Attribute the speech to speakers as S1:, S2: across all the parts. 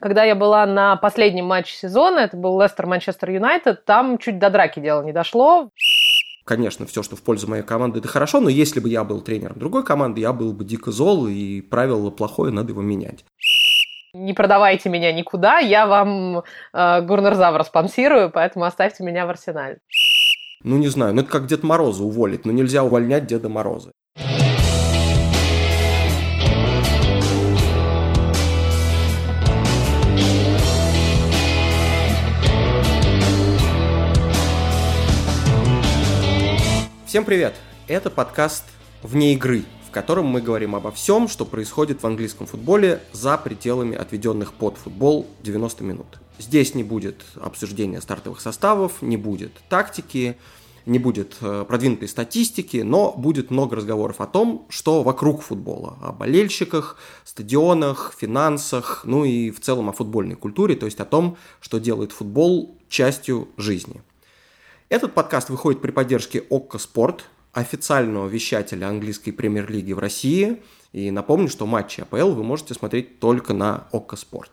S1: Когда я была на последнем матче сезона, это был Лестер-Манчестер Юнайтед, там чуть до драки дело не дошло.
S2: Конечно, все, что в пользу моей команды, это хорошо, но если бы я был тренером другой команды, я был бы дико зол, и правило плохое, надо его менять.
S1: Не продавайте меня никуда, я вам э, Гурнерзавра спонсирую, поэтому оставьте меня в арсенале.
S2: Ну, не знаю, ну это как Дед Мороза уволить, но нельзя увольнять Деда Мороза. Всем привет! Это подкаст «Вне игры», в котором мы говорим обо всем, что происходит в английском футболе за пределами отведенных под футбол 90 минут. Здесь не будет обсуждения стартовых составов, не будет тактики, не будет э, продвинутой статистики, но будет много разговоров о том, что вокруг футбола, о болельщиках, стадионах, финансах, ну и в целом о футбольной культуре, то есть о том, что делает футбол частью жизни. Этот подкаст выходит при поддержке ОККО Спорт, официального вещателя английской премьер-лиги в России. И напомню, что матчи АПЛ вы можете смотреть только на ОККО Спорт.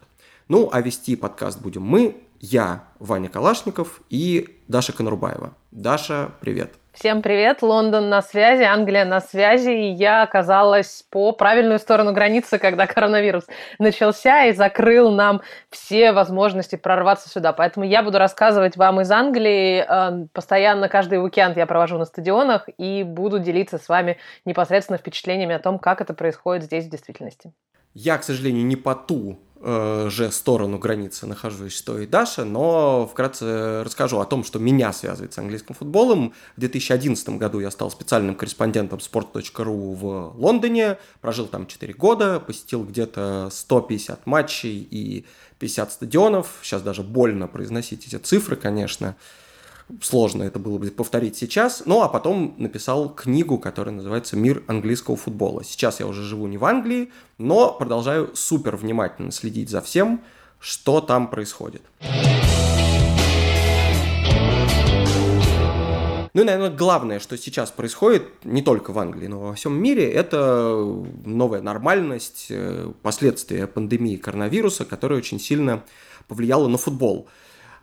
S2: Ну, а вести подкаст будем мы, я, Ваня Калашников и Даша Конурбаева. Даша, привет.
S1: Всем привет, Лондон на связи, Англия на связи, и я оказалась по правильную сторону границы, когда коронавирус начался и закрыл нам все возможности прорваться сюда. Поэтому я буду рассказывать вам из Англии. Э, постоянно каждый уикенд я провожу на стадионах и буду делиться с вами непосредственно впечатлениями о том, как это происходит здесь в действительности.
S2: Я, к сожалению, не по ту же сторону границы нахожусь, что и Даша, но вкратце расскажу о том, что меня связывает с английским футболом. В 2011 году я стал специальным корреспондентом sport.ru в Лондоне, прожил там 4 года, посетил где-то 150 матчей и 50 стадионов. Сейчас даже больно произносить эти цифры, конечно сложно это было бы повторить сейчас. Ну, а потом написал книгу, которая называется «Мир английского футбола». Сейчас я уже живу не в Англии, но продолжаю супер внимательно следить за всем, что там происходит. Ну и, наверное, главное, что сейчас происходит не только в Англии, но во всем мире, это новая нормальность, э, последствия пандемии коронавируса, которая очень сильно повлияла на футбол.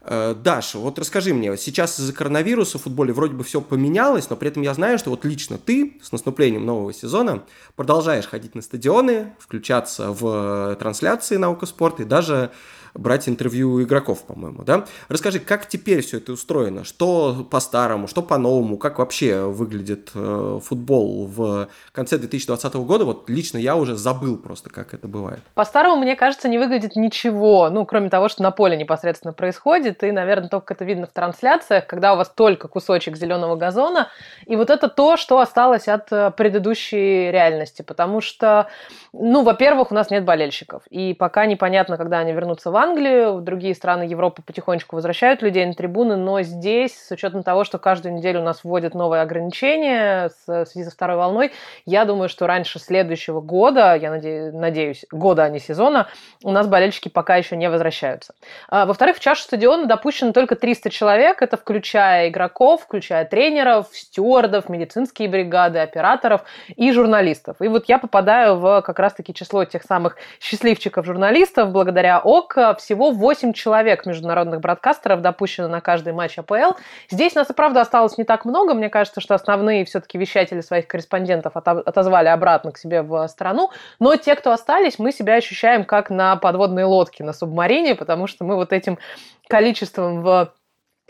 S2: Э, Даша, вот расскажи мне, сейчас из-за коронавируса в футболе вроде бы все поменялось, но при этом я знаю, что вот лично ты с наступлением нового сезона продолжаешь ходить на стадионы, включаться в трансляции наука спорта и даже брать интервью игроков, по-моему, да? Расскажи, как теперь все это устроено? Что по-старому, что по-новому? Как вообще выглядит э, футбол в конце 2020 года? Вот лично я уже забыл просто, как это бывает.
S1: По-старому, мне кажется, не выглядит ничего, ну, кроме того, что на поле непосредственно происходит, и, наверное, только это видно в трансляциях, когда у вас только кусочек зеленого газона, и вот это то, что осталось от э, предыдущей реальности, потому что, ну, во-первых, у нас нет болельщиков, и пока непонятно, когда они вернутся в Англию, в другие страны Европы потихонечку возвращают людей на трибуны, но здесь, с учетом того, что каждую неделю у нас вводят новые ограничения в связи со второй волной, я думаю, что раньше следующего года, я надеюсь, года, а не сезона, у нас болельщики пока еще не возвращаются. А, во-вторых, в чашу стадиона допущено только 300 человек, это включая игроков, включая тренеров, стюардов, медицинские бригады, операторов и журналистов. И вот я попадаю в как раз-таки число тех самых счастливчиков журналистов благодаря ОК, всего 8 человек международных бродкастеров допущено на каждый матч АПЛ. Здесь нас и правда осталось не так много. Мне кажется, что основные все-таки вещатели своих корреспондентов отозвали обратно к себе в страну. Но те, кто остались, мы себя ощущаем как на подводной лодке, на субмарине, потому что мы вот этим количеством в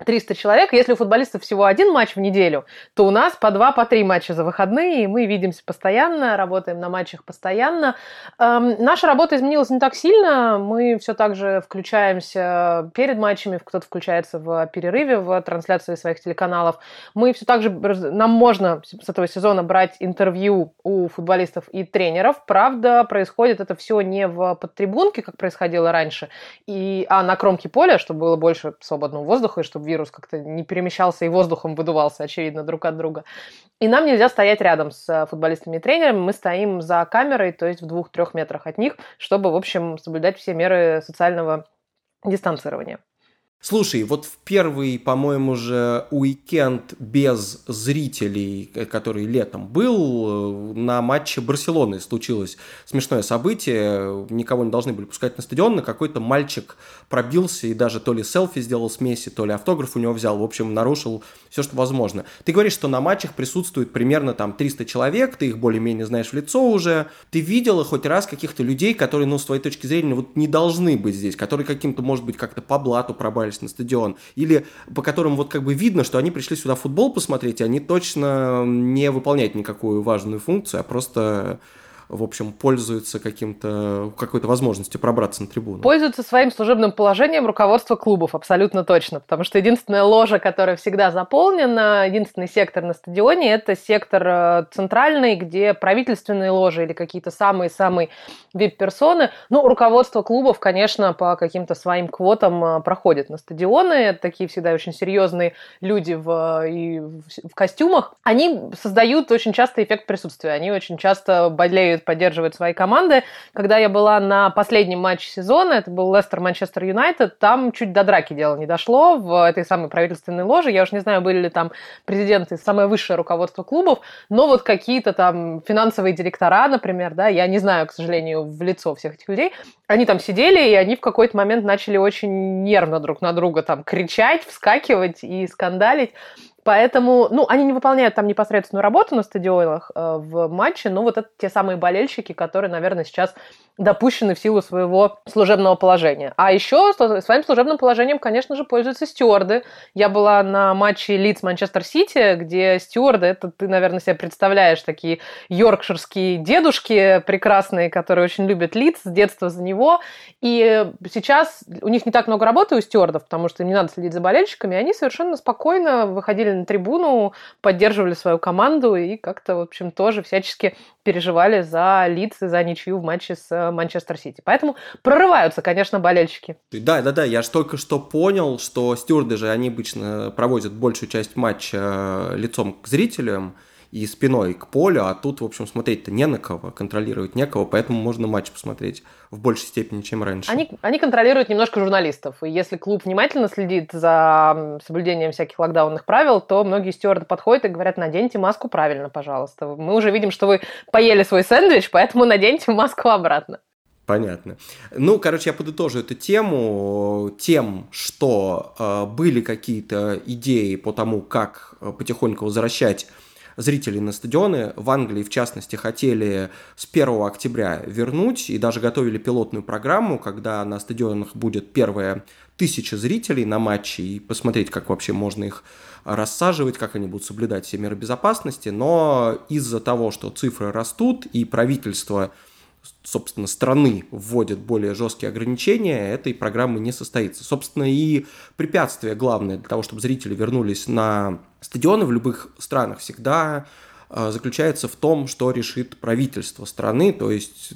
S1: 300 человек. Если у футболистов всего один матч в неделю, то у нас по два, по три матча за выходные, и мы видимся постоянно, работаем на матчах постоянно. Эм, наша работа изменилась не так сильно. Мы все так же включаемся перед матчами, кто-то включается в перерыве, в трансляции своих телеканалов. Мы все так же, нам можно с этого сезона брать интервью у футболистов и тренеров. Правда, происходит это все не в подтрибунке, как происходило раньше, и, а на кромке поля, чтобы было больше свободного воздуха, и чтобы вирус как-то не перемещался и воздухом выдувался, очевидно, друг от друга. И нам нельзя стоять рядом с э, футболистами и тренерами, мы стоим за камерой, то есть в двух-трех метрах от них, чтобы, в общем, соблюдать все меры социального дистанцирования.
S2: Слушай, вот в первый, по-моему, же уикенд без зрителей, э, который летом был, э, на матче Барселоны случилось смешное событие. Никого не должны были пускать на стадион, но какой-то мальчик пробился и даже то ли селфи сделал с Месси, то ли автограф у него взял. В общем, нарушил все, что возможно. Ты говоришь, что на матчах присутствует примерно там 300 человек, ты их более-менее знаешь в лицо уже. Ты видела хоть раз каких-то людей, которые, ну, с твоей точки зрения, вот не должны быть здесь, которые каким-то, может быть, как-то по блату пробали попались на стадион, или по которым вот как бы видно, что они пришли сюда футбол посмотреть, и они точно не выполняют никакую важную функцию, а просто в общем, пользуются каким-то, какой-то возможностью пробраться на трибуну.
S1: Пользуются своим служебным положением руководство клубов, абсолютно точно, потому что единственная ложа, которая всегда заполнена, единственный сектор на стадионе, это сектор э, центральный, где правительственные ложи или какие-то самые-самые вип-персоны. Ну, руководство клубов, конечно, по каким-то своим квотам э, проходит на стадионы, это такие всегда очень серьезные люди в, и в костюмах. Они создают очень часто эффект присутствия, они очень часто болеют поддерживает свои команды. Когда я была на последнем матче сезона, это был Лестер-Манчестер Юнайтед, там чуть до драки дело не дошло в этой самой правительственной ложе. Я уж не знаю, были ли там президенты, самое высшее руководство клубов, но вот какие-то там финансовые директора, например, да, я не знаю, к сожалению, в лицо всех этих людей, они там сидели, и они в какой-то момент начали очень нервно друг на друга там кричать, вскакивать и скандалить. Поэтому, ну, они не выполняют там непосредственную работу на стадионах э, в матче, но вот это те самые болельщики, которые, наверное, сейчас допущены в силу своего служебного положения. А еще своим служебным положением, конечно же, пользуются стюарды. Я была на матче Лидс Манчестер Сити, где стюарды, это ты, наверное, себе представляешь, такие йоркширские дедушки прекрасные, которые очень любят Лидс с детства за него. И сейчас у них не так много работы у стюардов, потому что им не надо следить за болельщиками, и они совершенно спокойно выходили на трибуну, поддерживали свою команду и как-то, в общем, тоже всячески переживали за Лидс и за ничью в матче с э, Манчестер Сити. Поэтому прорываются, конечно, болельщики.
S2: Да, да, да. Я же только что понял, что стюарды же, они обычно проводят большую часть матча э, лицом к зрителям, и спиной к полю, а тут, в общем, смотреть-то не на кого, контролировать некого, поэтому можно матч посмотреть в большей степени, чем раньше.
S1: Они, они контролируют немножко журналистов, и если клуб внимательно следит за соблюдением всяких локдаунных правил, то многие стюарды подходят и говорят, наденьте маску правильно, пожалуйста. Мы уже видим, что вы поели свой сэндвич, поэтому наденьте маску обратно.
S2: Понятно. Ну, короче, я подытожу эту тему тем, что э, были какие-то идеи по тому, как э, потихоньку возвращать зрителей на стадионы. В Англии, в частности, хотели с 1 октября вернуть и даже готовили пилотную программу, когда на стадионах будет первая тысяча зрителей на матче и посмотреть, как вообще можно их рассаживать, как они будут соблюдать все меры безопасности. Но из-за того, что цифры растут и правительство собственно, страны вводят более жесткие ограничения, этой программы не состоится. Собственно, и препятствие главное для того, чтобы зрители вернулись на стадионы в любых странах, всегда заключается в том, что решит правительство страны, то есть,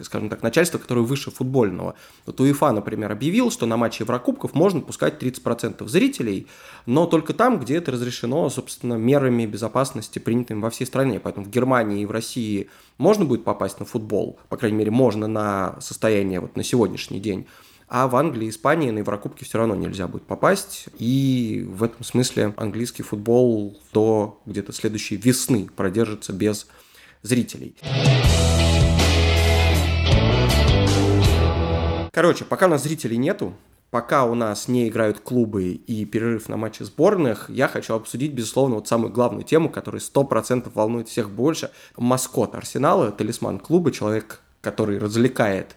S2: скажем так, начальство, которое выше футбольного. Вот УЕФА, например, объявил, что на матче Еврокубков можно пускать 30% зрителей, но только там, где это разрешено, собственно, мерами безопасности, принятыми во всей стране. Поэтому в Германии и в России можно будет попасть на футбол, по крайней мере, можно на состояние вот на сегодняшний день а в Англии и Испании на Еврокубки все равно нельзя будет попасть. И в этом смысле английский футбол до где-то следующей весны продержится без зрителей. Короче, пока у нас зрителей нету, пока у нас не играют клубы и перерыв на матчи сборных, я хочу обсудить, безусловно, вот самую главную тему, которая 100% волнует всех больше. Маскот Арсенала, талисман клуба, человек, который развлекает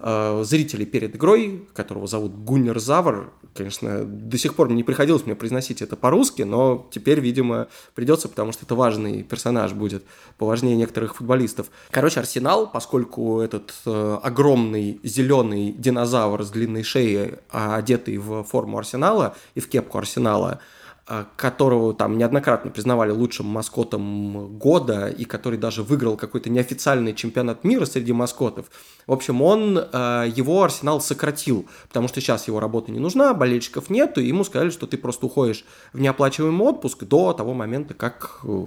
S2: э, зрителей перед игрой, которого зовут Гуннер Завр. Конечно, до сих пор не приходилось мне произносить это по-русски, но теперь, видимо, придется, потому что это важный персонаж будет, поважнее некоторых футболистов. Короче, Арсенал, поскольку этот э, огромный зеленый динозавр с длинной шеей, одетый в форму Арсенала и в кепку Арсенала, а, которого там неоднократно признавали лучшим маскотом года и который даже выиграл какой-то неофициальный чемпионат мира среди маскотов. В общем, он а, его Арсенал сократил, потому что сейчас его работа не нужна, болельщиков нету, и ему сказали, что ты просто уходишь в неоплачиваемый отпуск до того момента, как э,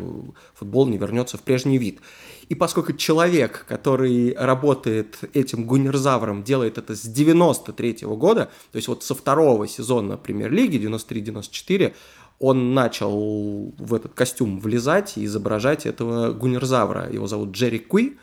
S2: футбол не вернется в прежний вид. И поскольку человек, который работает этим гунерзавром, делает это с 93 -го года, то есть вот со второго сезона премьер-лиги, 93-94, он начал в этот костюм влезать и изображать этого гунерзавра. Его зовут Джерри Куи.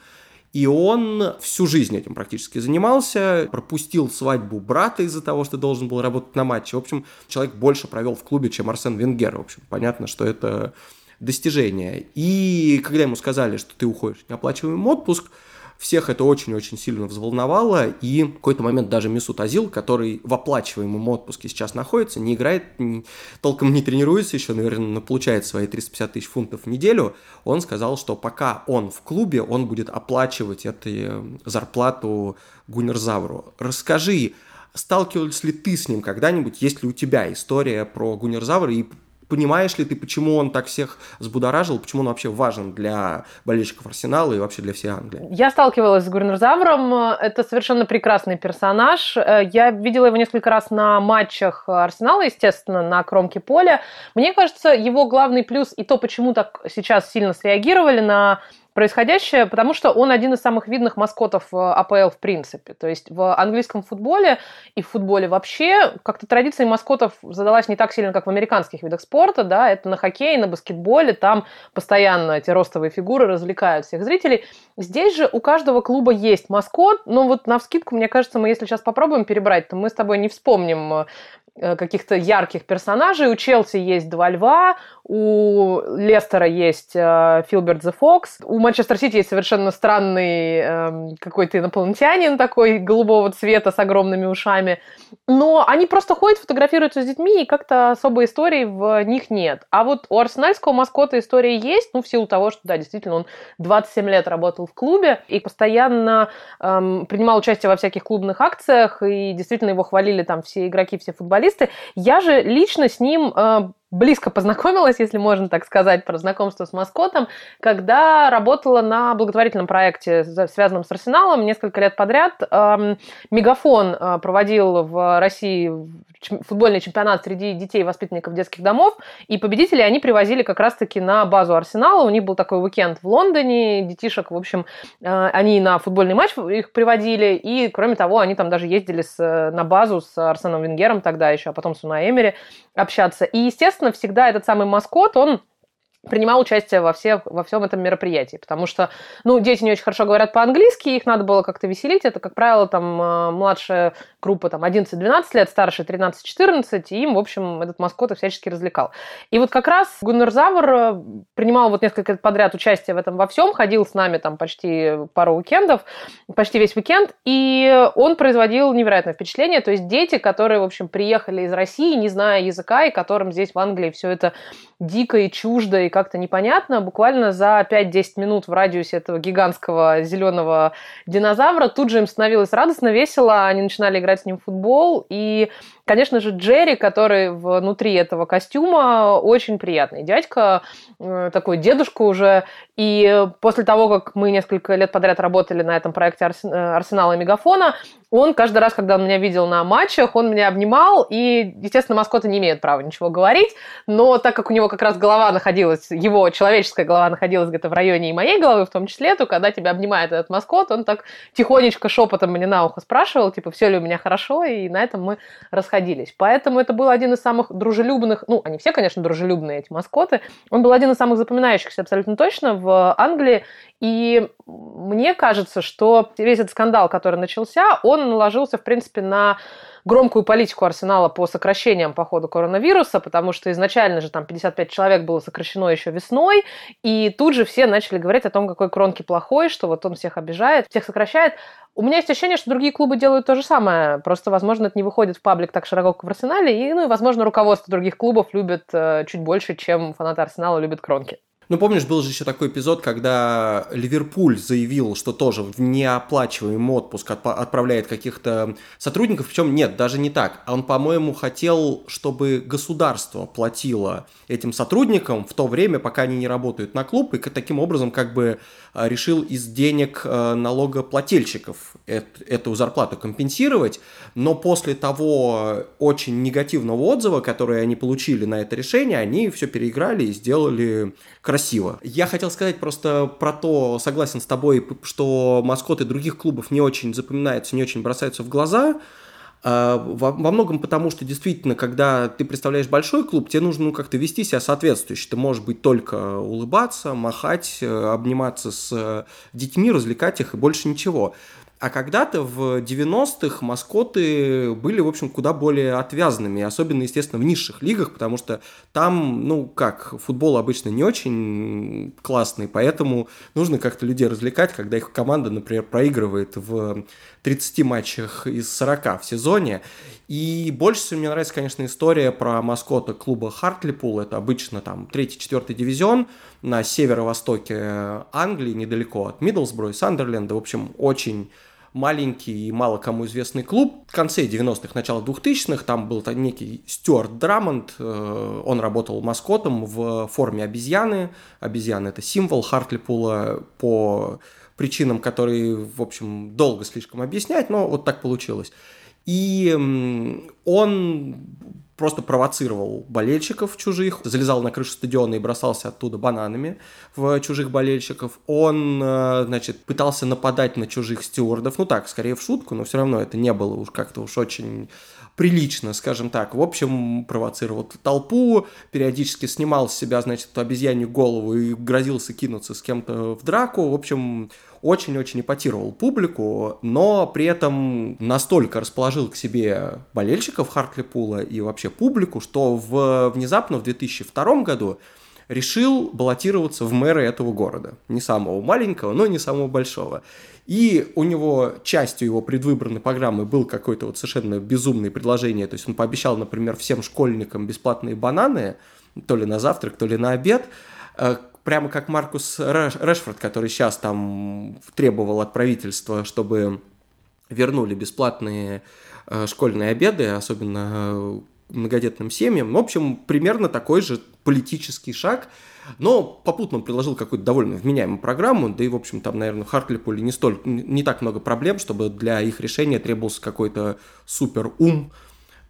S2: И он всю жизнь этим практически занимался, пропустил свадьбу брата из-за того, что должен был работать на матче. В общем, человек больше провел в клубе, чем Арсен Венгер. В общем, понятно, что это достижение. И когда ему сказали, что ты уходишь в неоплачиваемый отпуск, всех это очень-очень сильно взволновало, и в какой-то момент даже Мисут Азил, который в оплачиваемом отпуске сейчас находится, не играет, не, толком не тренируется еще, наверное, получает свои 350 тысяч фунтов в неделю, он сказал, что пока он в клубе, он будет оплачивать эту э, зарплату Гунерзавру. Расскажи, сталкивался ли ты с ним когда-нибудь, есть ли у тебя история про Гунерзавра и понимаешь ли ты, почему он так всех взбудоражил, почему он вообще важен для болельщиков Арсенала и вообще для всей Англии?
S1: Я сталкивалась с Гурнерзавром. Это совершенно прекрасный персонаж. Я видела его несколько раз на матчах Арсенала, естественно, на кромке поля. Мне кажется, его главный плюс и то, почему так сейчас сильно среагировали на происходящее, потому что он один из самых видных маскотов э, АПЛ в принципе. То есть в английском футболе и в футболе вообще как-то традиция маскотов задалась не так сильно, как в американских видах спорта, да, это на хоккее, на баскетболе, там постоянно эти ростовые фигуры развлекают всех зрителей. Здесь же у каждого клуба есть маскот, но вот на вскидку, мне кажется, мы если сейчас попробуем перебрать, то мы с тобой не вспомним э, каких-то ярких персонажей. У Челси есть два льва, у Лестера есть э, Филберт the Фокс, у Манчестер Сити есть совершенно странный э, какой-то инопланетянин такой голубого цвета с огромными ушами. Но они просто ходят, фотографируются с детьми, и как-то особой истории в них нет. А вот у арсенальского маскота история есть, ну, в силу того, что, да, действительно, он 27 лет работал в клубе и постоянно эм, принимал участие во всяких клубных акциях, и действительно его хвалили там все игроки, все футболисты, журналисты. Я же лично с ним э, близко познакомилась, если можно так сказать, про знакомство с маскотом, когда работала на благотворительном проекте, связанном с Арсеналом, несколько лет подряд. Мегафон э, проводил в России футбольный чемпионат среди детей воспитанников детских домов, и победители они привозили как раз-таки на базу Арсенала. У них был такой уикенд в Лондоне, детишек, в общем, э, они на футбольный матч их приводили, и, кроме того, они там даже ездили с, на базу с Арсеном Венгером тогда еще, а потом с Уна Эмери общаться. И, естественно, всегда этот самый маскот, он принимал участие во, всех, во всем этом мероприятии, потому что, ну, дети не очень хорошо говорят по-английски, их надо было как-то веселить, это, как правило, там, э, младшая группа, там, 11-12 лет, старшая 13-14, и им, в общем, этот маскот всячески развлекал. И вот как раз Гуннер Завр э, принимал вот несколько подряд участие в этом во всем, ходил с нами там почти пару уикендов, почти весь уикенд, и он производил невероятное впечатление, то есть дети, которые, в общем, приехали из России, не зная языка, и которым здесь в Англии все это дико и чуждо, и как-то непонятно. Буквально за 5-10 минут в радиусе этого гигантского зеленого динозавра тут же им становилось радостно, весело, они начинали играть с ним в футбол, и Конечно же, Джерри, который внутри этого костюма, очень приятный дядька, э, такой дедушка уже. И после того, как мы несколько лет подряд работали на этом проекте э, Арсенала и Мегафона, он каждый раз, когда он меня видел на матчах, он меня обнимал, и, естественно, маскоты не имеют права ничего говорить, но так как у него как раз голова находилась, его человеческая голова находилась где-то в районе и моей головы в том числе, то когда тебя обнимает этот маскот, он так тихонечко шепотом мне на ухо спрашивал, типа, все ли у меня хорошо, и на этом мы расходились. Поэтому это был один из самых дружелюбных, ну, они все, конечно, дружелюбные, эти маскоты, он был один из самых запоминающихся абсолютно точно в Англии, и мне кажется, что весь этот скандал, который начался, он наложился, в принципе, на громкую политику Арсенала по сокращениям по ходу коронавируса, потому что изначально же там 55 человек было сокращено еще весной, и тут же все начали говорить о том, какой Кронки плохой, что вот он всех обижает, всех сокращает. У меня есть ощущение, что другие клубы делают то же самое, просто, возможно, это не выходит в паблик так широко, как в Арсенале, и, ну, и, возможно, руководство других клубов любит э, чуть больше, чем фанаты Арсенала любят Кронки.
S2: Ну, помнишь, был же еще такой эпизод, когда Ливерпуль заявил, что тоже в неоплачиваемый отпуск отправляет каких-то сотрудников, причем нет, даже не так. Он, по-моему, хотел, чтобы государство платило этим сотрудникам в то время, пока они не работают на клуб, и таким образом как бы а, решил из денег а, налогоплательщиков эту зарплату компенсировать, но после того очень негативного отзыва, который они получили на это решение, они все переиграли и сделали красиво. Я хотел сказать просто про то, согласен с тобой, что маскоты других клубов не очень запоминаются, не очень бросаются в глаза. А, во, многом потому, что действительно, когда ты представляешь большой клуб, тебе нужно ну, как-то вести себя соответствующе. Ты можешь быть только улыбаться, махать, э, обниматься с детьми, развлекать их и больше ничего. А когда-то в 90-х маскоты были, в общем, куда более отвязанными, особенно, естественно, в низших лигах, потому что там, ну, как, футбол обычно не очень классный, поэтому нужно как-то людей развлекать, когда их команда, например, проигрывает в 30 матчах из 40 в сезоне. И больше всего мне нравится, конечно, история про маскота клуба Хартлипул. Это обычно там третий-четвертый дивизион на северо-востоке Англии, недалеко от Миддлсбро и Сандерленда. В общем, очень маленький и мало кому известный клуб. В конце 90-х, начало 2000-х там был некий Стюарт Драмонд. Э, он работал маскотом в форме обезьяны. Обезьяна – это символ Хартлипула по причинам, которые, в общем, долго слишком объяснять, но вот так получилось. И он просто провоцировал болельщиков чужих, залезал на крышу стадиона и бросался оттуда бананами в чужих болельщиков. Он, э, значит, пытался нападать на чужих стюардов, ну так, скорее в шутку, но все равно это не было уж как-то уж очень прилично, скажем так. В общем, провоцировал толпу, периодически снимал с себя, значит, эту обезьянью голову и грозился кинуться с кем-то в драку. В общем, очень-очень эпатировал публику, но при этом настолько расположил к себе болельщиков Хартлипула и вообще публику, что в, внезапно в 2002 году решил баллотироваться в мэры этого города. Не самого маленького, но не самого большого. И у него частью его предвыборной программы был какое-то вот совершенно безумное предложение. То есть он пообещал, например, всем школьникам бесплатные бананы, то ли на завтрак, то ли на обед. Прямо как Маркус Решфорд, который сейчас там требовал от правительства, чтобы вернули бесплатные э, школьные обеды, особенно э, многодетным семьям. В общем, примерно такой же политический шаг, но попутно он предложил какую-то довольно вменяемую программу, да и, в общем, там, наверное, в Харклипуле не, столь, не так много проблем, чтобы для их решения требовался какой-то супер ум,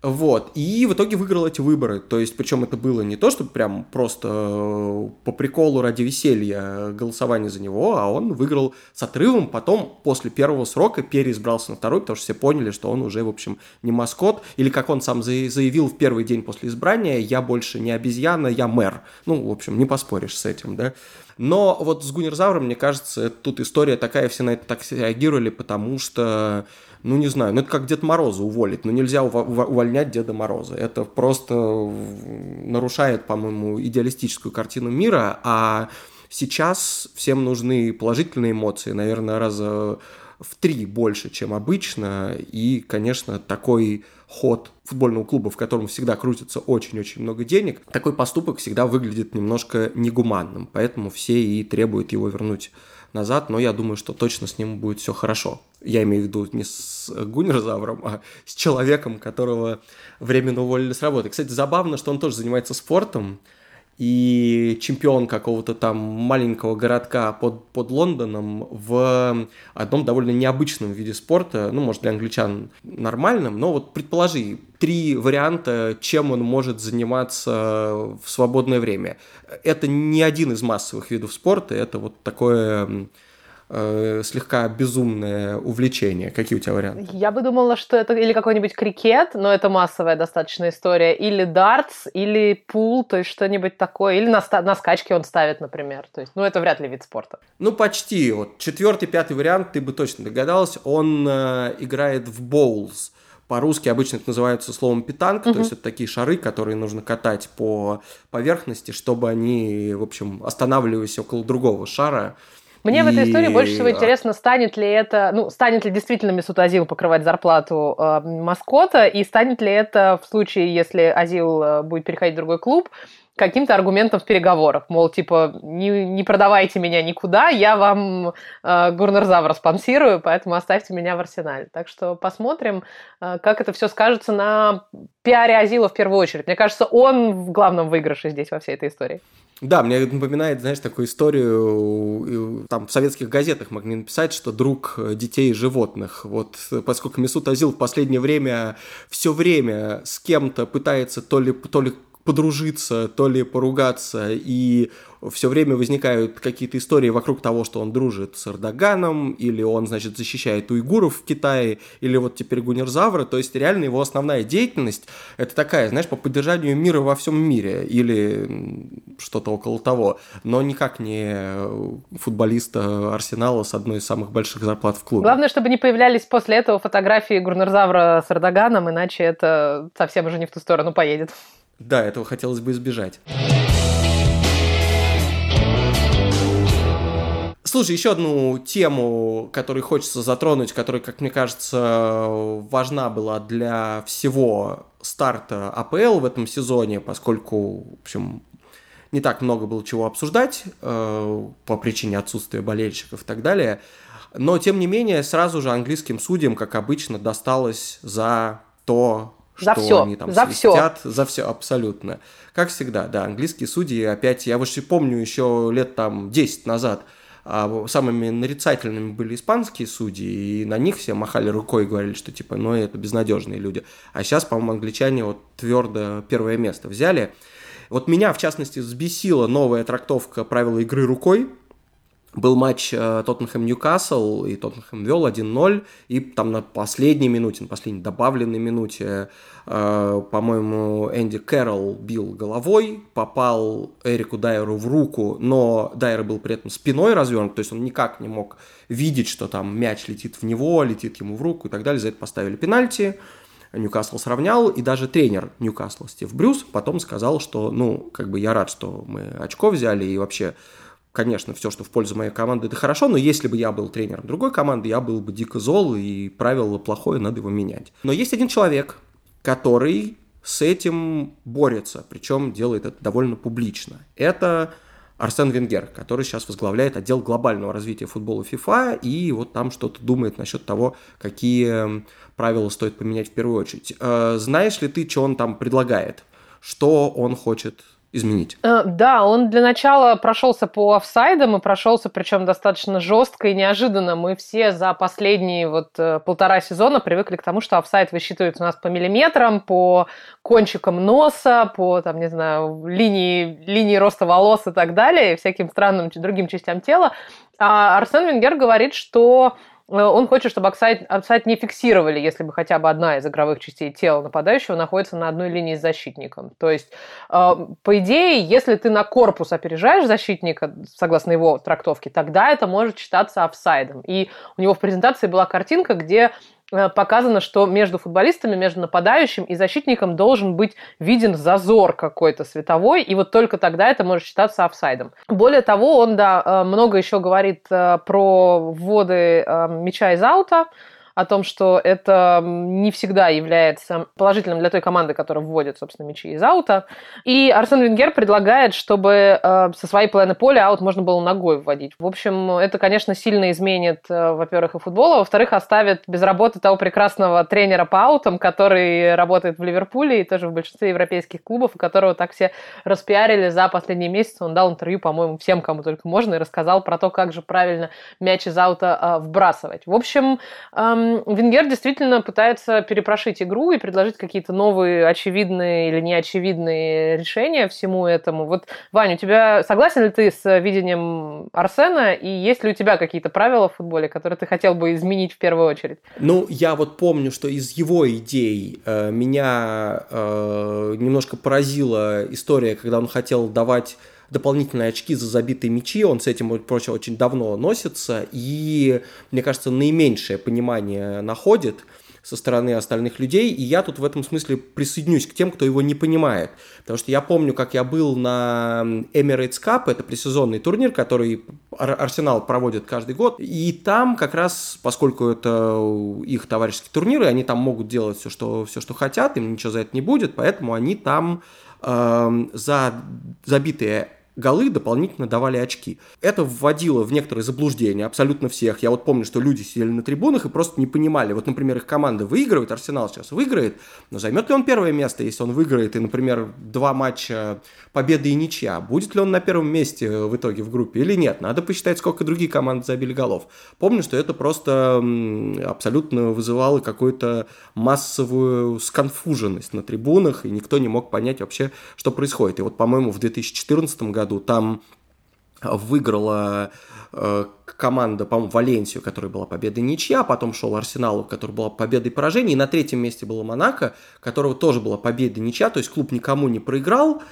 S2: вот. И в итоге выиграл эти выборы. То есть, причем это было не то, что прям просто э, по приколу ради веселья голосование за него, а он выиграл с отрывом, потом после первого срока переизбрался на второй, потому что все поняли, что он уже, в общем, не маскот. Или как он сам заявил в первый день после избрания, я больше не обезьяна, я мэр. Ну, в общем, не поспоришь с этим, да. Но вот с Гунерзавром, мне кажется, тут история такая, все на это так реагировали, потому что ну не знаю, ну это как Дед Мороза уволить, но нельзя увольнять Деда Мороза. Это просто нарушает, по-моему, идеалистическую картину мира, а сейчас всем нужны положительные эмоции, наверное, раза в три больше, чем обычно, и, конечно, такой ход футбольного клуба, в котором всегда крутится очень-очень много денег, такой поступок всегда выглядит немножко негуманным, поэтому все и требуют его вернуть назад, но я думаю, что точно с ним будет все хорошо. Я имею в виду не с Гуннерзавром, а с человеком, которого временно уволили с работы. Кстати, забавно, что он тоже занимается спортом, и чемпион какого-то там маленького городка под, под Лондоном в одном довольно необычном виде спорта, ну, может, для англичан нормальным, но вот предположи, три варианта, чем он может заниматься в свободное время. Это не один из массовых видов спорта, это вот такое э, слегка безумное увлечение. Какие у тебя варианты?
S1: Я бы думала, что это или какой-нибудь крикет, но это массовая достаточно история, или дартс, или пул, то есть что-нибудь такое, или на, на скачке он ставит, например. То есть, ну, это вряд ли вид спорта.
S2: Ну, почти. Вот четвертый, пятый вариант, ты бы точно догадалась. Он э, играет в боулс. По-русски обычно это называется словом питанка, uh-huh. то есть это такие шары, которые нужно катать по поверхности, чтобы они, в общем, останавливались около другого шара.
S1: Мне и... в этой истории больше всего интересно, станет ли это, ну, станет ли действительно Месут Азил покрывать зарплату э, маскота, и станет ли это в случае, если Азил э, будет переходить в другой клуб, каким-то аргументом в переговорах. Мол, типа, не, не продавайте меня никуда, я вам э, Гурнерзавра спонсирую, поэтому оставьте меня в арсенале. Так что посмотрим, э, как это все скажется на пиаре Азила в первую очередь. Мне кажется, он в главном выигрыше здесь во всей этой истории.
S2: Да, мне напоминает, знаешь, такую историю, там в советских газетах могли написать, что друг детей и животных. Вот поскольку Месут Азил в последнее время все время с кем-то пытается то ли, то ли подружиться, то ли поругаться, и все время возникают какие-то истории вокруг того, что он дружит с Эрдоганом, или он, значит, защищает уйгуров в Китае, или вот теперь Гунерзавра, то есть реально его основная деятельность это такая, знаешь, по поддержанию мира во всем мире, или что-то около того, но никак не футболиста Арсенала с одной из самых больших зарплат в клубе.
S1: Главное, чтобы не появлялись после этого фотографии Гурнерзавра с Эрдоганом, иначе это совсем уже не в ту сторону поедет.
S2: Да, этого хотелось бы избежать. Слушай, еще одну тему, которую хочется затронуть, которая, как мне кажется, важна была для всего старта АПЛ в этом сезоне, поскольку, в общем, не так много было чего обсуждать э, по причине отсутствия болельщиков и так далее. Но, тем не менее, сразу же английским судьям, как обычно, досталось за то,
S1: за
S2: что
S1: все.
S2: они там
S1: за
S2: свистят.
S1: Все.
S2: За все, абсолютно. Как всегда, да, английские судьи опять, я вообще помню еще лет там 10 назад, а самыми нарицательными были испанские судьи, и на них все махали рукой и говорили, что типа, ну это безнадежные люди. А сейчас, по-моему, англичане вот твердо первое место взяли. Вот меня, в частности, взбесила новая трактовка правила игры рукой, был матч э, Тоттенхэм-Ньюкасл, и Тоттенхэм вел 1-0, и там на последней минуте, на последней добавленной минуте, э, по-моему, Энди Кэрролл бил головой, попал Эрику Дайеру в руку, но Дайер был при этом спиной развернут, то есть он никак не мог видеть, что там мяч летит в него, летит ему в руку и так далее, за это поставили пенальти. Ньюкасл сравнял, и даже тренер Ньюкасла Стив Брюс потом сказал, что, ну, как бы я рад, что мы очко взяли, и вообще конечно, все, что в пользу моей команды, это хорошо, но если бы я был тренером другой команды, я был бы дико зол, и правило плохое, надо его менять. Но есть один человек, который с этим борется, причем делает это довольно публично. Это Арсен Венгер, который сейчас возглавляет отдел глобального развития футбола FIFA, и вот там что-то думает насчет того, какие правила стоит поменять в первую очередь. Э, знаешь ли ты, что он там предлагает? Что он хочет изменить.
S1: Э, да, он для начала прошелся по офсайдам и прошелся причем достаточно жестко и неожиданно. Мы все за последние вот э, полтора сезона привыкли к тому, что офсайд высчитывается у нас по миллиметрам, по кончикам носа, по, там, не знаю, линии, линии роста волос и так далее, и всяким странным другим частям тела. А Арсен Венгер говорит, что он хочет, чтобы офсайд, офсайд не фиксировали, если бы хотя бы одна из игровых частей тела нападающего находится на одной линии с защитником. То есть, э, по идее, если ты на корпус опережаешь защитника, согласно его трактовке, тогда это может считаться офсайдом. И у него в презентации была картинка, где Э, показано, что между футболистами, между нападающим и защитником должен быть виден зазор какой-то световой, и вот только тогда это может считаться офсайдом. Более того, он, да, э, много еще говорит э, про вводы мяча из аута, о том, что это не всегда является положительным для той команды, которая вводит, собственно, мячи из аута. И Арсен Венгер предлагает, чтобы э, со своей половины поля аут можно было ногой вводить. В общем, это, конечно, сильно изменит, э, во-первых, и футбол, а во-вторых, оставит без работы того прекрасного тренера по аутам, который работает в Ливерпуле и тоже в большинстве европейских клубов, у которого так все распиарили за последние месяцы. Он дал интервью, по-моему, всем, кому только можно, и рассказал про то, как же правильно мяч из аута э, вбрасывать. В общем, эм, Венгер действительно пытается перепрошить игру и предложить какие-то новые очевидные или неочевидные решения всему этому. Вот, Ваня, у тебя согласен ли ты с видением Арсена, и есть ли у тебя какие-то правила в футболе, которые ты хотел бы изменить в первую очередь?
S2: Ну, я вот помню, что из его идей э, меня э, немножко поразила история, когда он хотел давать дополнительные очки за забитые мячи, он с этим, прочее, очень давно носится, и, мне кажется, наименьшее понимание находит со стороны остальных людей, и я тут в этом смысле присоединюсь к тем, кто его не понимает. Потому что я помню, как я был на Emirates Cup, это пресезонный турнир, который Арсенал проводит каждый год, и там как раз, поскольку это их товарищеские турниры, они там могут делать все, что, все, что хотят, им ничего за это не будет, поэтому они там э, за забитые голы дополнительно давали очки. Это вводило в некоторые заблуждения абсолютно всех. Я вот помню, что люди сидели на трибунах и просто не понимали. Вот, например, их команда выигрывает, Арсенал сейчас выиграет, но займет ли он первое место, если он выиграет, и, например, два матча победы и ничья? Будет ли он на первом месте в итоге в группе или нет? Надо посчитать, сколько другие команды забили голов. Помню, что это просто абсолютно вызывало какую-то массовую сконфуженность на трибунах, и никто не мог понять вообще, что происходит. И вот, по-моему, в 2014 году там выиграла э, команда, по-моему, Валенсию, которая была победой ничья, потом шел Арсенал, который была победой и поражение, и на третьем месте было Монако, которого тоже была победа ничья, то есть клуб никому не проиграл,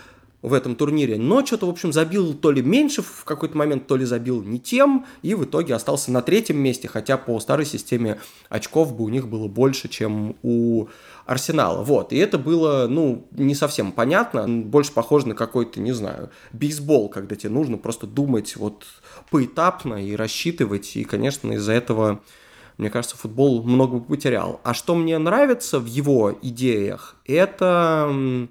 S2: в этом турнире, но что-то, в общем, забил то ли меньше в какой-то момент, то ли забил не тем, и в итоге остался на третьем месте, хотя по старой системе очков бы у них было больше, чем у Арсенала. Вот, и это было, ну, не совсем понятно, больше похоже на какой-то, не знаю, бейсбол, когда тебе нужно просто думать вот поэтапно и рассчитывать, и, конечно, из-за этого мне кажется, футбол много бы потерял. А что мне нравится в его идеях, это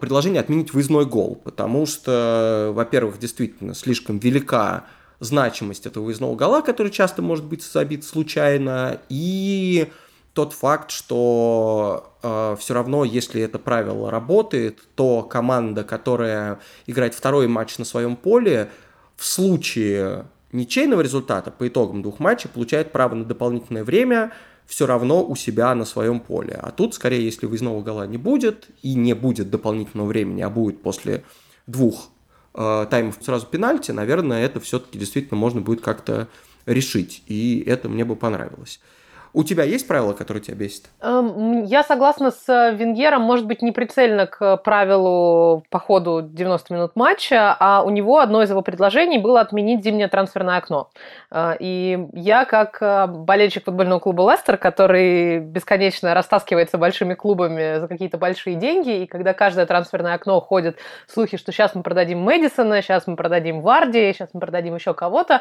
S2: предложение отменить выездной гол, потому что, во-первых, действительно слишком велика значимость этого выездного гола, который часто может быть забит случайно, и тот факт, что э, все равно, если это правило работает, то команда, которая играет второй матч на своем поле, в случае ничейного результата по итогам двух матчей получает право на дополнительное время – все равно у себя на своем поле. А тут, скорее, если выездного гола не будет и не будет дополнительного времени, а будет после двух э, таймов сразу пенальти, наверное, это все-таки действительно можно будет как-то решить. И это мне бы понравилось. У тебя есть правила, которые тебя бесят?
S1: Эм, я согласна с э, Венгером, может быть, не прицельно к правилу по ходу 90 минут матча, а у него одно из его предложений было отменить зимнее трансферное окно. Э, и я, как э, болельщик футбольного клуба Лестер, который бесконечно растаскивается большими клубами за какие-то большие деньги, и когда каждое трансферное окно ходят слухи, что сейчас мы продадим Мэдисона, сейчас мы продадим Варди, сейчас мы продадим еще кого-то,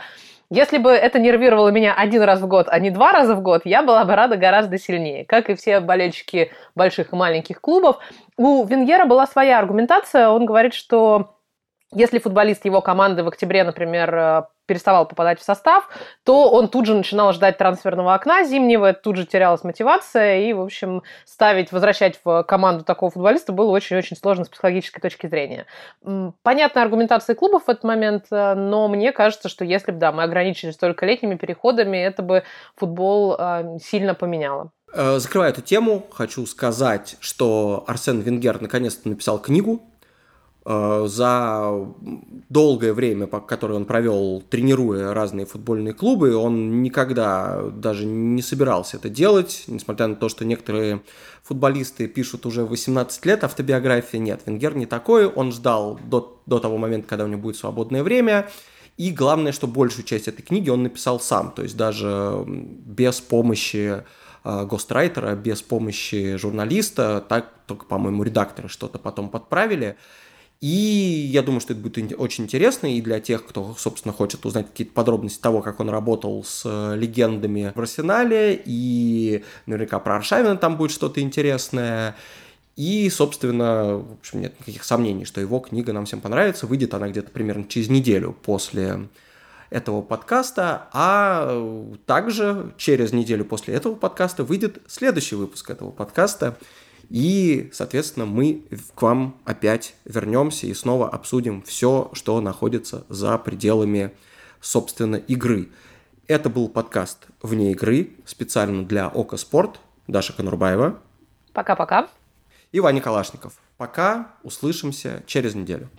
S1: если бы это нервировало меня один раз в год, а не два раза в год, я была бы рада гораздо сильнее. Как и все болельщики больших и маленьких клубов. У Венгера была своя аргументация. Он говорит, что если футболист его команды в октябре, например, переставал попадать в состав, то он тут же начинал ждать трансферного окна зимнего, тут же терялась мотивация, и, в общем, ставить, возвращать в команду такого футболиста было очень-очень сложно с психологической точки зрения. Понятная аргументация клубов в этот момент, э, но мне кажется, что если бы, да, мы ограничились только летними переходами, это бы футбол э, сильно поменяло.
S2: Закрывая эту тему, хочу сказать, что Арсен Венгер наконец-то написал книгу Э, за долгое время, которое он провел, тренируя разные футбольные клубы, он никогда даже не собирался это делать, несмотря на то, что некоторые футболисты пишут уже 18 лет автобиографии. Нет, Венгер не такой, он ждал до, до того момента, когда у него будет свободное время, и главное, что большую часть этой книги он написал сам, то есть даже без помощи э, гострайтера, без помощи журналиста, так только, по-моему, редакторы что-то потом подправили. И я думаю, что это будет очень интересно и для тех, кто, собственно, хочет узнать какие-то подробности того, как он работал с э, легендами в Арсенале, и наверняка про Аршавина там будет что-то интересное. И, собственно, в общем, нет никаких сомнений, что его книга нам всем понравится. Выйдет она где-то примерно через неделю после этого подкаста, а также через неделю после этого подкаста выйдет следующий выпуск этого подкаста – и, соответственно, мы к вам опять вернемся и снова обсудим все, что находится за пределами, собственно, игры. Это был подкаст «Вне игры» специально для Ока Спорт. Даша Конурбаева.
S1: Пока-пока.
S2: И Ваня Калашников. Пока, услышимся через неделю.